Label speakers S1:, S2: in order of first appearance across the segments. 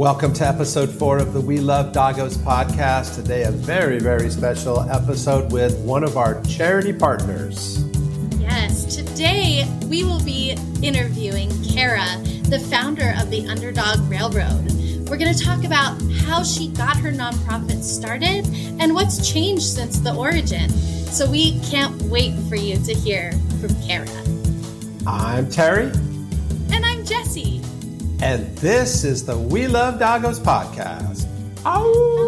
S1: Welcome to episode four of the We Love Doggos podcast. Today, a very, very special episode with one of our charity partners.
S2: Yes, today we will be interviewing Cara, the founder of the Underdog Railroad. We're going to talk about how she got her nonprofit started and what's changed since the origin. So we can't wait for you to hear from Cara.
S1: I'm Terry.
S2: And I'm Jessie.
S1: And this is the We Love Doggos podcast. Ow!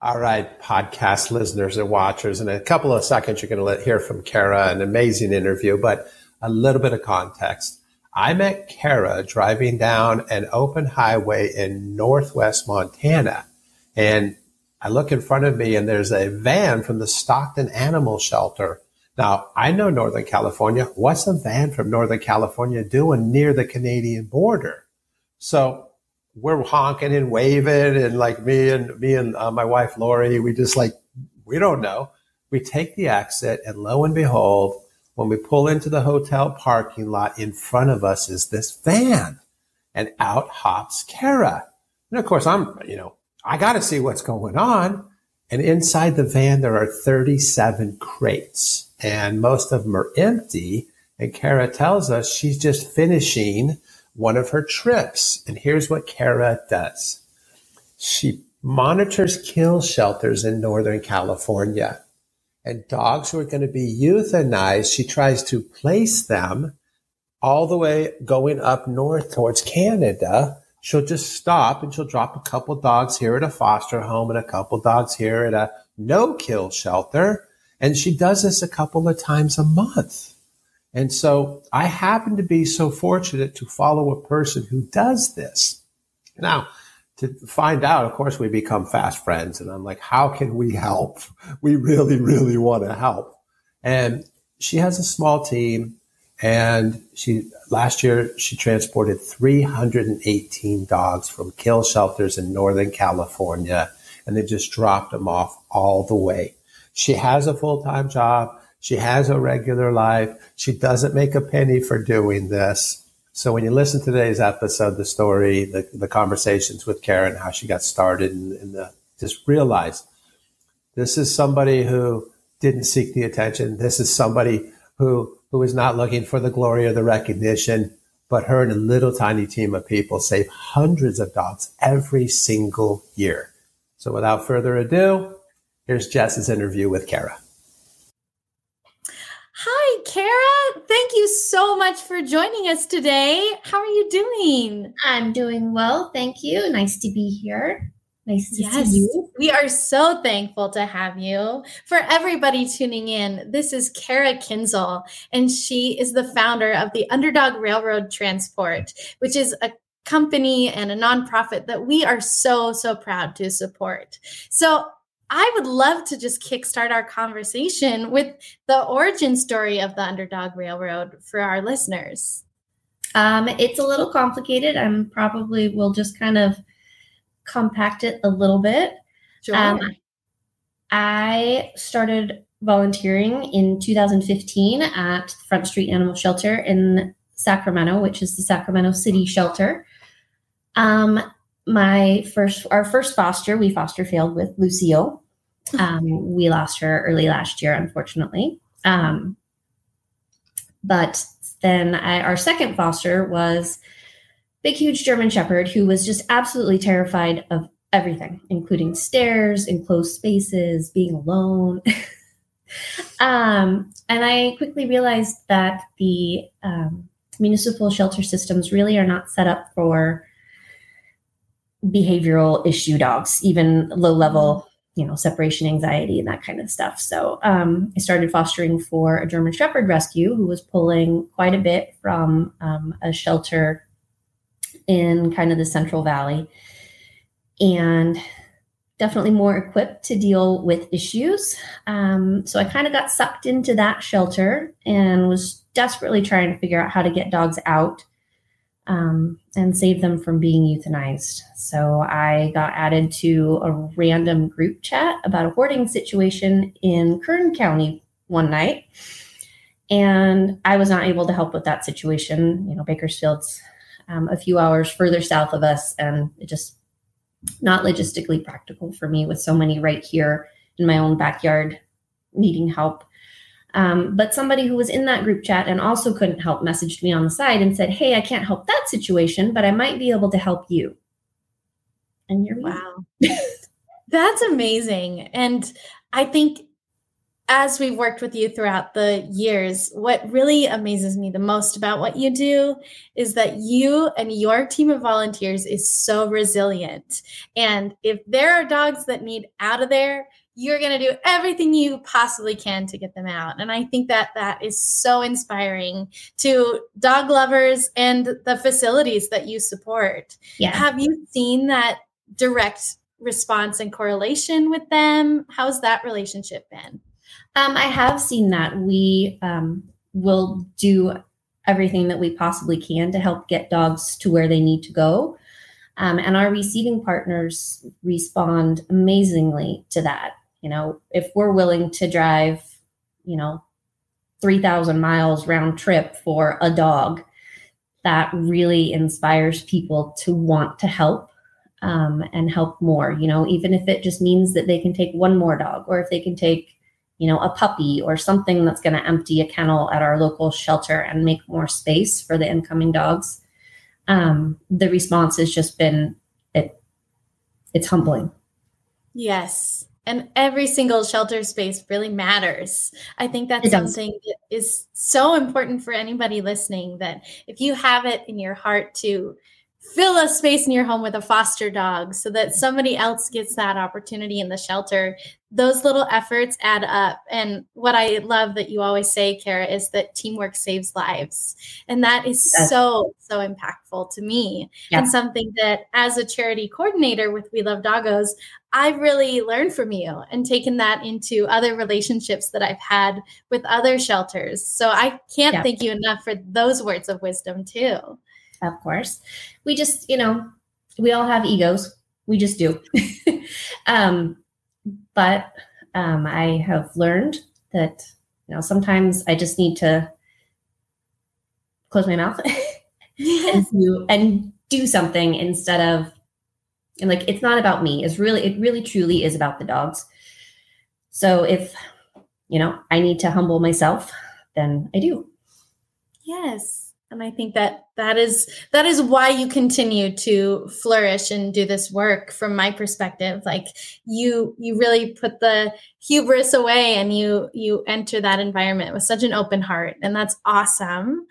S1: All right, podcast listeners and watchers. In a couple of seconds, you're going to hear from Cara, an amazing interview, but a little bit of context. I met Cara driving down an open highway in northwest Montana. And I look in front of me and there's a van from the Stockton Animal Shelter. Now, I know Northern California. What's a van from Northern California doing near the Canadian border? So we're honking and waving and like me and me and uh, my wife Lori, we just like we don't know. We take the exit, and lo and behold, when we pull into the hotel parking lot, in front of us is this van, and out hops Cara. And of course, I'm you know I got to see what's going on. And inside the van, there are 37 crates, and most of them are empty. And Cara tells us she's just finishing one of her trips. And here's what Cara does. She monitors kill shelters in Northern California. And dogs who are going to be euthanized, she tries to place them all the way going up north towards Canada. She'll just stop and she'll drop a couple dogs here at a foster home and a couple dogs here at a no kill shelter. And she does this a couple of times a month. And so I happen to be so fortunate to follow a person who does this. Now, to find out, of course, we become fast friends. And I'm like, how can we help? We really, really want to help. And she has a small team. And she, last year, she transported 318 dogs from kill shelters in Northern California. And they just dropped them off all the way. She has a full time job. She has a regular life. She doesn't make a penny for doing this. So when you listen to today's episode, the story, the, the conversations with Karen, how she got started, and, and the, just realize this is somebody who didn't seek the attention. This is somebody who who is not looking for the glory or the recognition, but her and a little tiny team of people save hundreds of dogs every single year. So without further ado, here's Jess's interview with Cara.
S2: Hi, Cara. Thank you so much for joining us today. How are you doing?
S3: I'm doing well. Thank you. Nice to be here. Nice to yes, see you.
S2: We are so thankful to have you. For everybody tuning in, this is Cara Kinzel, and she is the founder of the Underdog Railroad Transport, which is a company and a nonprofit that we are so, so proud to support. So, I would love to just kickstart our conversation with the origin story of the Underdog Railroad for our listeners.
S3: Um, it's a little complicated. I'm probably will just kind of compact it a little bit. Sure. Um, I started volunteering in 2015 at Front Street Animal Shelter in Sacramento, which is the Sacramento City Shelter. Um, my first, our first foster, we foster failed with Lucille. Um, we lost her early last year, unfortunately. Um, but then I, our second foster was big, huge German Shepherd who was just absolutely terrified of everything, including stairs, enclosed spaces, being alone. um, and I quickly realized that the um, municipal shelter systems really are not set up for behavioral issue dogs, even low level you know, separation anxiety and that kind of stuff. So um, I started fostering for a German Shepherd rescue who was pulling quite a bit from um, a shelter in kind of the Central Valley and definitely more equipped to deal with issues. Um, so I kind of got sucked into that shelter and was desperately trying to figure out how to get dogs out um, and save them from being euthanized. So I got added to a random group chat about a hoarding situation in Kern County one night. And I was not able to help with that situation. You know, Bakersfield's um, a few hours further south of us, and it just not logistically practical for me with so many right here in my own backyard needing help. Um, but somebody who was in that group chat and also couldn't help messaged me on the side and said, Hey, I can't help that situation, but I might be able to help you. And you're
S2: wow. That's amazing. And I think as we've worked with you throughout the years, what really amazes me the most about what you do is that you and your team of volunteers is so resilient. And if there are dogs that need out of there, you're going to do everything you possibly can to get them out. And I think that that is so inspiring to dog lovers and the facilities that you support. Yeah. Have you seen that direct response and correlation with them? How's that relationship been?
S3: Um, I have seen that. We um, will do everything that we possibly can to help get dogs to where they need to go. Um, and our receiving partners respond amazingly to that. You know, if we're willing to drive, you know, 3,000 miles round trip for a dog, that really inspires people to want to help um, and help more. You know, even if it just means that they can take one more dog or if they can take you know, a puppy or something that's going to empty a kennel at our local shelter and make more space for the incoming dogs. Um, the response has just been it it's humbling.
S2: Yes. And every single shelter space really matters. I think that's something that is so important for anybody listening that if you have it in your heart to fill a space in your home with a foster dog so that somebody else gets that opportunity in the shelter those little efforts add up and what i love that you always say Cara is that teamwork saves lives and that is yes. so so impactful to me yeah. and something that as a charity coordinator with we love doggos i've really learned from you and taken that into other relationships that i've had with other shelters so i can't yeah. thank you enough for those words of wisdom too
S3: of course. We just, you know, we all have egos. We just do. um, but um, I have learned that, you know, sometimes I just need to close my mouth and, do, and do something instead of, and like, it's not about me. It's really, it really truly is about the dogs. So if, you know, I need to humble myself, then I do.
S2: Yes and i think that that is that is why you continue to flourish and do this work from my perspective like you you really put the hubris away and you you enter that environment with such an open heart and that's awesome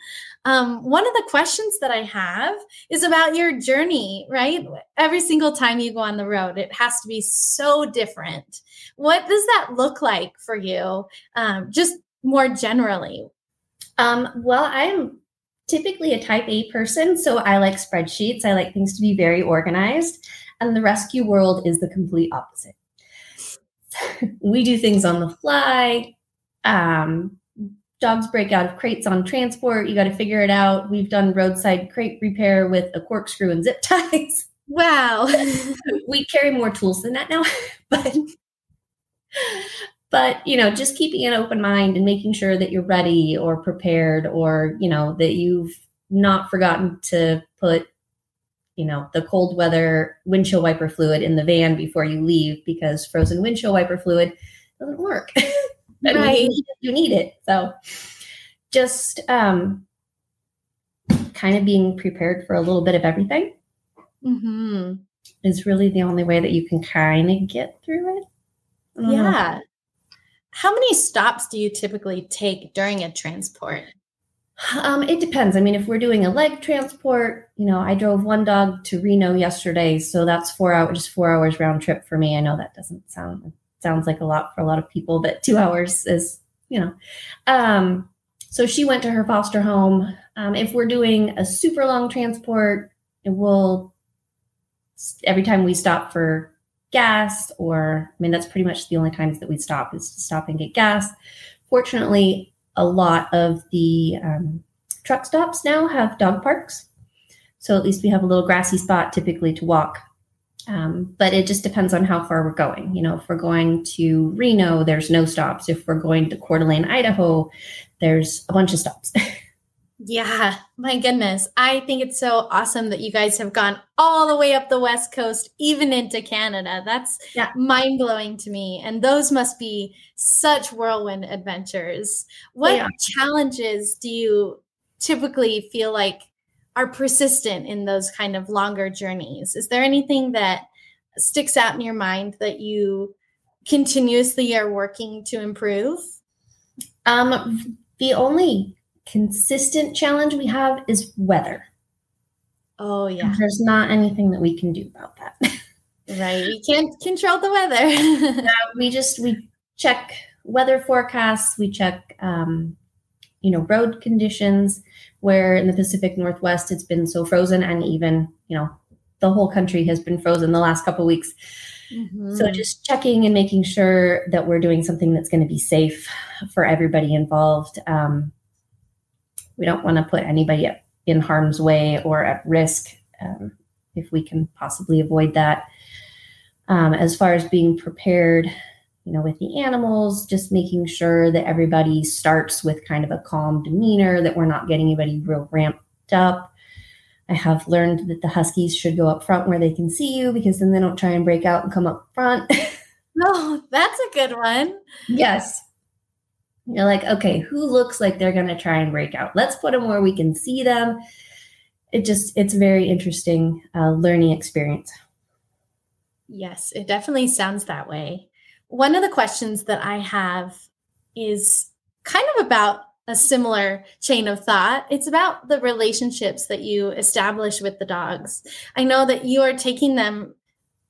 S2: um, one of the questions that I have is about your journey, right? Every single time you go on the road, it has to be so different. What does that look like for you, um, just more generally?
S3: Um, well, I'm typically a type A person, so I like spreadsheets. I like things to be very organized. And the rescue world is the complete opposite. we do things on the fly. Um, dogs break out of crates on transport. You got to figure it out. We've done roadside crate repair with a corkscrew and zip ties.
S2: Wow.
S3: we carry more tools than that now, but but you know just keeping an open mind and making sure that you're ready or prepared or you know that you've not forgotten to put you know the cold weather windshield wiper fluid in the van before you leave because frozen windshield wiper fluid doesn't work. Right. you need, it, you need it. So just um kind of being prepared for a little bit of everything mm-hmm. is really the only way that you can kind of get through it.
S2: Yeah know. How many stops do you typically take during a transport?
S3: Um, it depends. I mean, if we're doing a leg transport, you know, I drove one dog to Reno yesterday, so that's four hours, just four hours round trip for me. I know that doesn't sound sounds like a lot for a lot of people, but two hours is, you know. Um, so she went to her foster home. Um, if we're doing a super long transport, it will every time we stop for gas or i mean that's pretty much the only times that we stop is to stop and get gas fortunately a lot of the um, truck stops now have dog parks So at least we have a little grassy spot typically to walk. Um, but it just depends on how far we're going. You know, if we're going to Reno, there's no stops. If we're going to Coeur d'Alene, Idaho, there's a bunch of stops.
S2: Yeah, my goodness. I think it's so awesome that you guys have gone all the way up the West Coast, even into Canada. That's yeah. mind blowing to me. And those must be such whirlwind adventures. What yeah. challenges do you typically feel like are persistent in those kind of longer journeys? Is there anything that sticks out in your mind that you continuously are working to improve?
S3: Um, the only consistent challenge we have is weather.
S2: Oh, yeah.
S3: There's not anything that we can do about that.
S2: right. We can't control the weather.
S3: we just, we check weather forecasts, we check, um, you know, road conditions where in the Pacific Northwest it's been so frozen and even, you know, the whole country has been frozen the last couple weeks. Mm-hmm. So just checking and making sure that we're doing something that's going to be safe for everybody involved. Um, we don't want to put anybody in harm's way or at risk um, if we can possibly avoid that. Um, as far as being prepared, you know, with the animals, just making sure that everybody starts with kind of a calm demeanor, that we're not getting anybody real ramped up. I have learned that the huskies should go up front where they can see you because then they don't try and break out and come up front.
S2: oh, that's a good one.
S3: Yes. You're like, okay, who looks like they're going to try and break out? Let's put them where we can see them. It just, it's very interesting uh, learning experience.
S2: Yes, it definitely sounds that way. One of the questions that I have is kind of about a similar chain of thought. It's about the relationships that you establish with the dogs. I know that you are taking them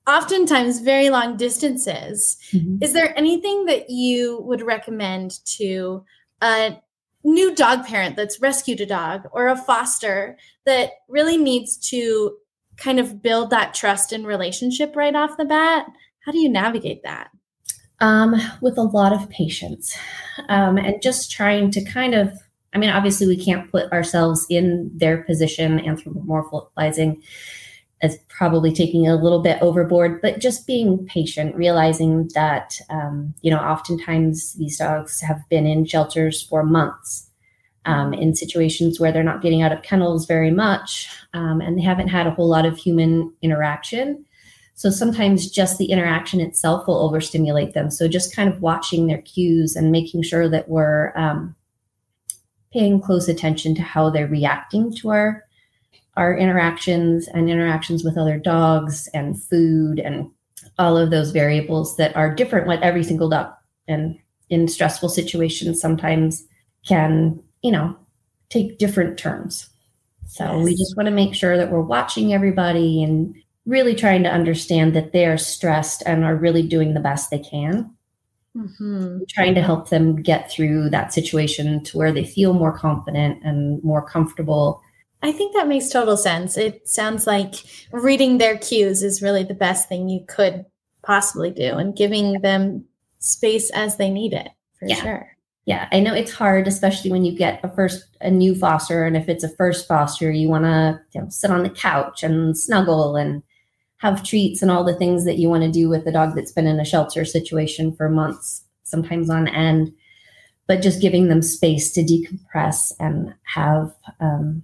S2: oftentimes very long distances. Mm-hmm. Is there anything that you would recommend to a new dog parent that's rescued a dog or a foster that really needs to kind of build that trust and relationship right off the bat? How do you navigate that?
S3: Um, with a lot of patience um, and just trying to kind of I mean, obviously, we can't put ourselves in their position anthropomorphizing as probably taking a little bit overboard, but just being patient, realizing that, um, you know, oftentimes these dogs have been in shelters for months um, in situations where they're not getting out of kennels very much um, and they haven't had a whole lot of human interaction. So sometimes just the interaction itself will overstimulate them. So just kind of watching their cues and making sure that we're um, paying close attention to how they're reacting to our our interactions and interactions with other dogs and food and all of those variables that are different with every single dog and in stressful situations sometimes can you know take different turns so yes. we just want to make sure that we're watching everybody and really trying to understand that they're stressed and are really doing the best they can mm-hmm. trying to help them get through that situation to where they feel more confident and more comfortable
S2: I think that makes total sense. It sounds like reading their cues is really the best thing you could possibly do and giving them space as they need it for
S3: yeah.
S2: sure.
S3: Yeah, I know it's hard, especially when you get a first a new foster, and if it's a first foster, you want to you know, sit on the couch and snuggle and have treats and all the things that you want to do with the dog that's been in a shelter situation for months, sometimes on end. But just giving them space to decompress and have um,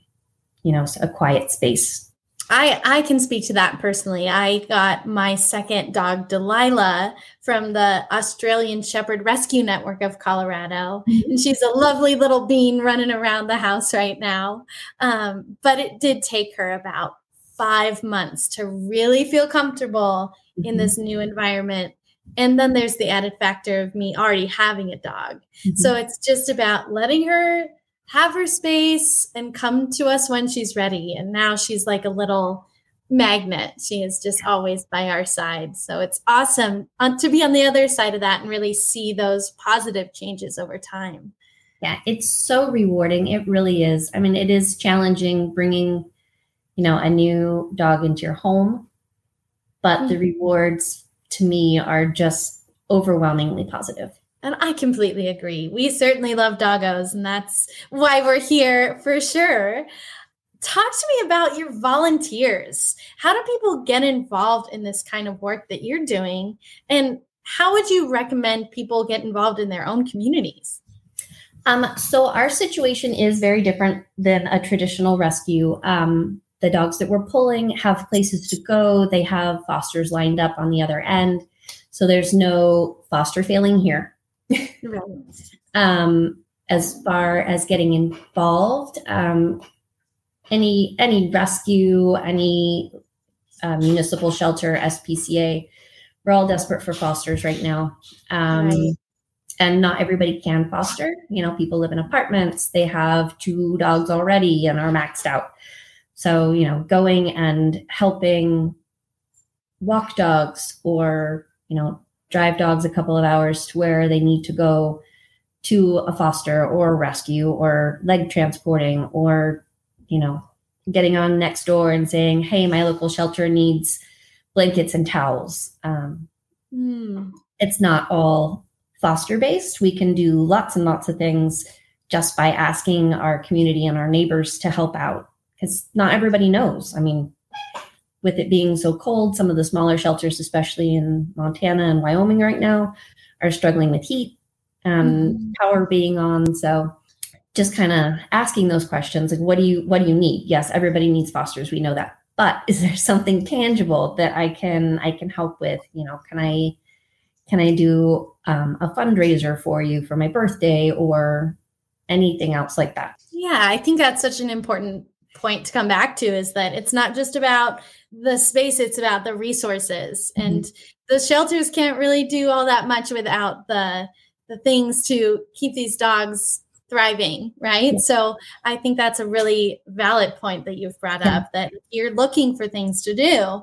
S3: you know a quiet space
S2: I, I can speak to that personally. I got my second dog, Delilah, from the Australian Shepherd Rescue Network of Colorado. Mm-hmm. And she's a lovely little bean running around the house right now. Um, but it did take her about five months to really feel comfortable mm-hmm. in this new environment. And then there's the added factor of me already having a dog. Mm-hmm. So it's just about letting her have her space and come to us when she's ready. And now she's like a little magnet. She is just always by our side. So it's awesome uh, to be on the other side of that and really see those positive changes over time.
S3: Yeah, it's so rewarding. It really is. I mean, it is challenging bringing, you know, a new dog into your home, but mm-hmm. the rewards to me are just overwhelmingly positive.
S2: And I completely agree. We certainly love doggos, and that's why we're here for sure. talk to me about your volunteers. How do people get involved in this kind of work that you're doing? And how would you recommend people get involved in their own communities?
S3: Um, so our situation is very different than a traditional rescue. Um, the dogs that we're pulling have places to go. They have fosters lined up on the other end. So there's no foster failing here. um, as far as getting involved, um, any any rescue, any uh, municipal shelter, SPCA, we're all desperate for fosters right now. Um, right. And not everybody can foster. You know, people live in apartments. They have two dogs already and are maxed out. So, you know, going and helping walk dogs or, you know, drive dogs a couple of hours to where they need to go to a foster or rescue or leg transporting or, you know, getting on next door and saying, hey, my local shelter needs blankets and towels. Um, mm. It's not all foster based. We can do lots and lots of things just by asking our community and our neighbors to help out because not everybody knows. I mean, with it being so cold, some of the smaller shelters, especially in Montana and Wyoming right now, are struggling with heat and mm-hmm. power being on. So just kind of asking those questions like what do you what do you need? Yes, everybody needs fosters. We know that. But is there something tangible that I can I can help with? You know, can I can I do um, a fundraiser for you for my birthday or anything else like that?
S2: Yeah, I think that's such an important point to come back to is that it's not just about the space it's about the resources mm-hmm. and the shelters can't really do all that much without the the things to keep these dogs thriving right yeah. so i think that's a really valid point that you've brought yeah. up that you're looking for things to do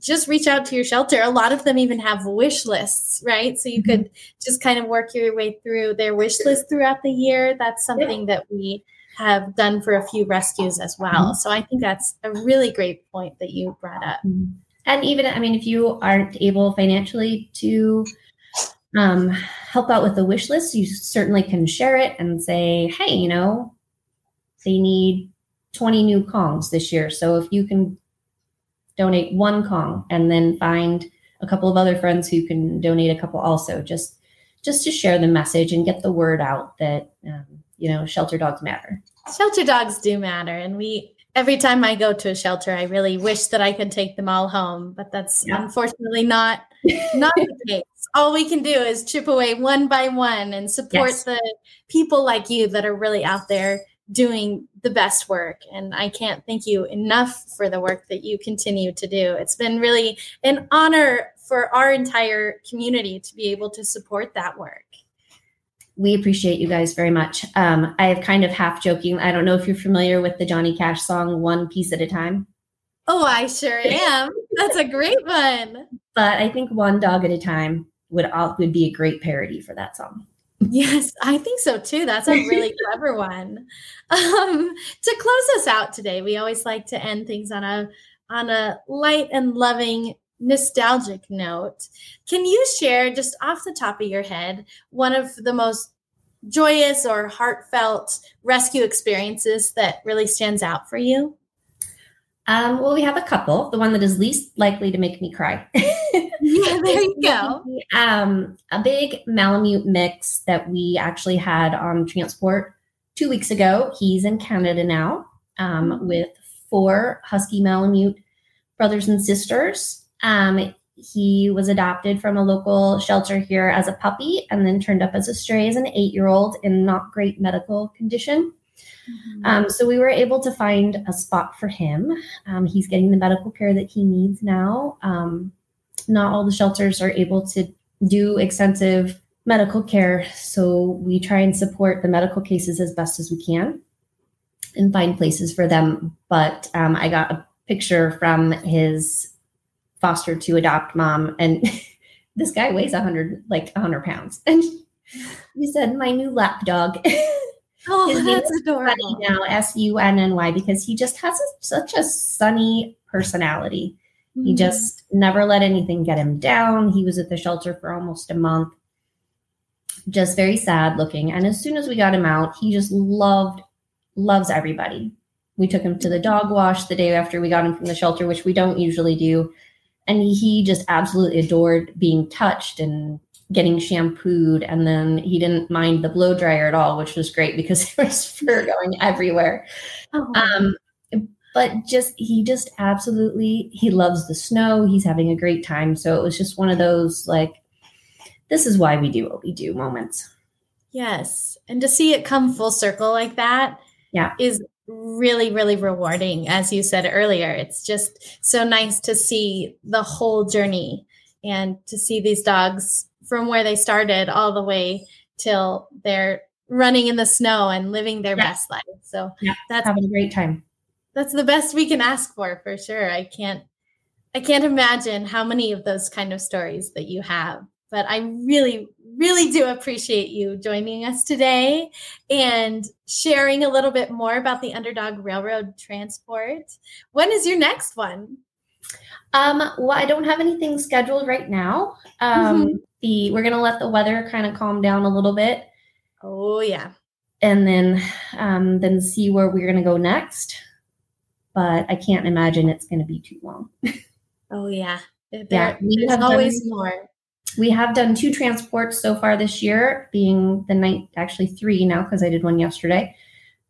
S2: just reach out to your shelter a lot of them even have wish lists right so you mm-hmm. could just kind of work your way through their wish list throughout the year that's something yeah. that we have done for a few rescues as well. Mm-hmm. So I think that's a really great point that you brought up. Mm-hmm.
S3: And even, I mean, if you aren't able financially to um, help out with the wish list, you certainly can share it and say, hey, you know, they need 20 new Kongs this year. So if you can donate one Kong and then find a couple of other friends who can donate a couple also, just just to share the message and get the word out that um, you know, shelter dogs matter.
S2: Shelter dogs do matter. And we, every time I go to a shelter, I really wish that I could take them all home, but that's yeah. unfortunately not, not the case. All we can do is chip away one by one and support yes. the people like you that are really out there doing the best work. And I can't thank you enough for the work that you continue to do. It's been really an honor for our entire community to be able to support that work
S3: we appreciate you guys very much. Um, I have kind of half joking. I don't know if you're familiar with the Johnny Cash song "One Piece at a Time."
S2: Oh, I sure am. That's a great one.
S3: But I think "One Dog at a Time" would all, would be a great parody for that song.
S2: Yes, I think so too. That's a really clever one. Um, to close us out today, we always like to end things on a on a light and loving nostalgic note, can you share just off the top of your head one of the most joyous or heartfelt rescue experiences that really stands out for you?
S3: Um, well, we have a couple. The one that is least likely to make me cry.
S2: yeah, there you go.
S3: Um, a big Malamute mix that we actually had on transport two weeks ago. He's in Canada now um, with four Husky Malamute brothers and sisters. Um, he was adopted from a local shelter here as a puppy and then turned up as a stray as an eight year old in not great medical condition. Mm-hmm. Um, so we were able to find a spot for him. Um, he's getting the medical care that he needs now. Um, not all the shelters are able to do extensive medical care, so we try and support the medical cases as best as we can and find places for them. But um, I got a picture from his foster to adopt mom and this guy weighs 100 like 100 pounds. And he said my new lap dog.
S2: Oh His that's adorable.
S3: now s-u-n-n-y because he just has a, such a sunny personality. Mm-hmm. he just never let anything get him down. He was at the shelter for almost a month. Just very sad looking. And as soon as we got him out he just loved loves everybody. We took him to the dog wash the day after we got him from the shelter, which we don't usually do. And he just absolutely adored being touched and getting shampooed. And then he didn't mind the blow dryer at all, which was great because there was fur going everywhere. Oh. Um, but just he just absolutely he loves the snow. He's having a great time. So it was just one of those like, this is why we do what we do moments.
S2: Yes. And to see it come full circle like that
S3: yeah.
S2: is really, really rewarding. As you said earlier, it's just so nice to see the whole journey and to see these dogs from where they started all the way till they're running in the snow and living their yeah. best life. So
S3: yeah, that's having a great time.
S2: That's the best we can ask for for sure. I can't I can't imagine how many of those kind of stories that you have. But I really, really do appreciate you joining us today and sharing a little bit more about the Underdog Railroad Transport. When is your next one?
S3: Um, well, I don't have anything scheduled right now. Um, mm-hmm. The we're gonna let the weather kind of calm down a little bit.
S2: Oh yeah,
S3: and then um, then see where we're gonna go next. But I can't imagine it's gonna be too long.
S2: oh yeah,
S3: there, yeah.
S2: Have always more.
S3: We have done two transports so far this year, being the night actually three now because I did one yesterday.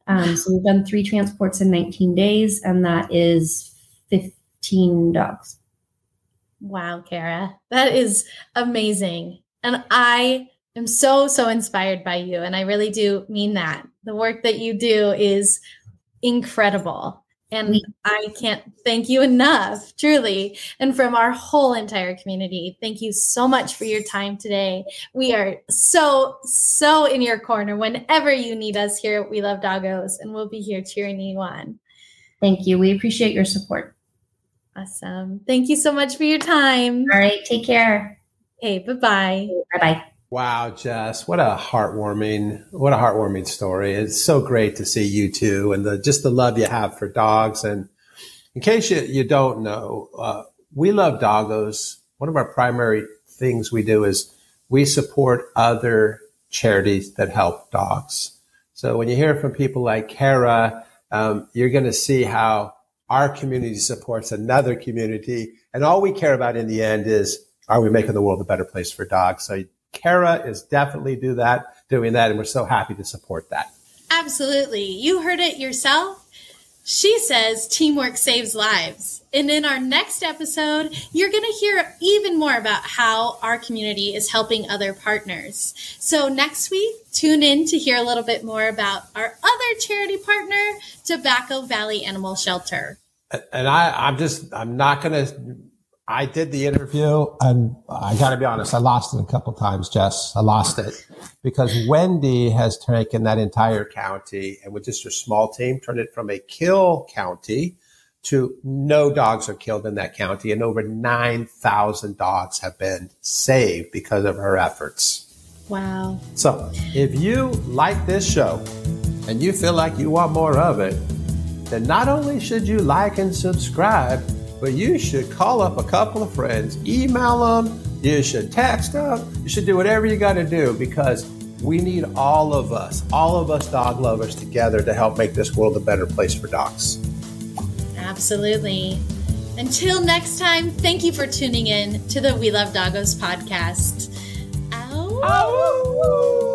S3: Um, so we've done three transports in 19 days, and that is 15 dogs.
S2: Wow, Cara, that is amazing. And I am so, so inspired by you. And I really do mean that. The work that you do is incredible. And I can't thank you enough, truly. And from our whole entire community, thank you so much for your time today. We are so, so in your corner whenever you need us here We Love Doggos, and we'll be here cheering you on.
S3: Thank you. We appreciate your support.
S2: Awesome. Thank you so much for your time.
S3: All right. Take care.
S2: Hey, bye bye.
S3: Bye bye.
S1: Wow, Jess, what a heartwarming, what a heartwarming story. It's so great to see you two and the, just the love you have for dogs. And in case you, you don't know, uh, we love doggos. One of our primary things we do is we support other charities that help dogs. So when you hear from people like Cara, um, you're going to see how our community supports another community. And all we care about in the end is, are we making the world a better place for dogs? So Cara is definitely do that, doing that. And we're so happy to support that.
S2: Absolutely. You heard it yourself. She says teamwork saves lives. And in our next episode, you're going to hear even more about how our community is helping other partners. So next week, tune in to hear a little bit more about our other charity partner, Tobacco Valley Animal Shelter.
S1: And I, I'm just, I'm not going to I did the interview and I got to be honest, I lost it a couple times, Jess. I lost it because Wendy has taken that entire county and with just a small team turned it from a kill county to no dogs are killed in that county and over 9,000 dogs have been saved because of her efforts.
S2: Wow.
S1: So if you like this show and you feel like you want more of it, then not only should you like and subscribe, but you should call up a couple of friends, email them, you should text them, you should do whatever you got to do because we need all of us, all of us dog lovers together to help make this world a better place for dogs.
S2: Absolutely. Until next time, thank you for tuning in to the We Love Doggos podcast. Ow. Ow.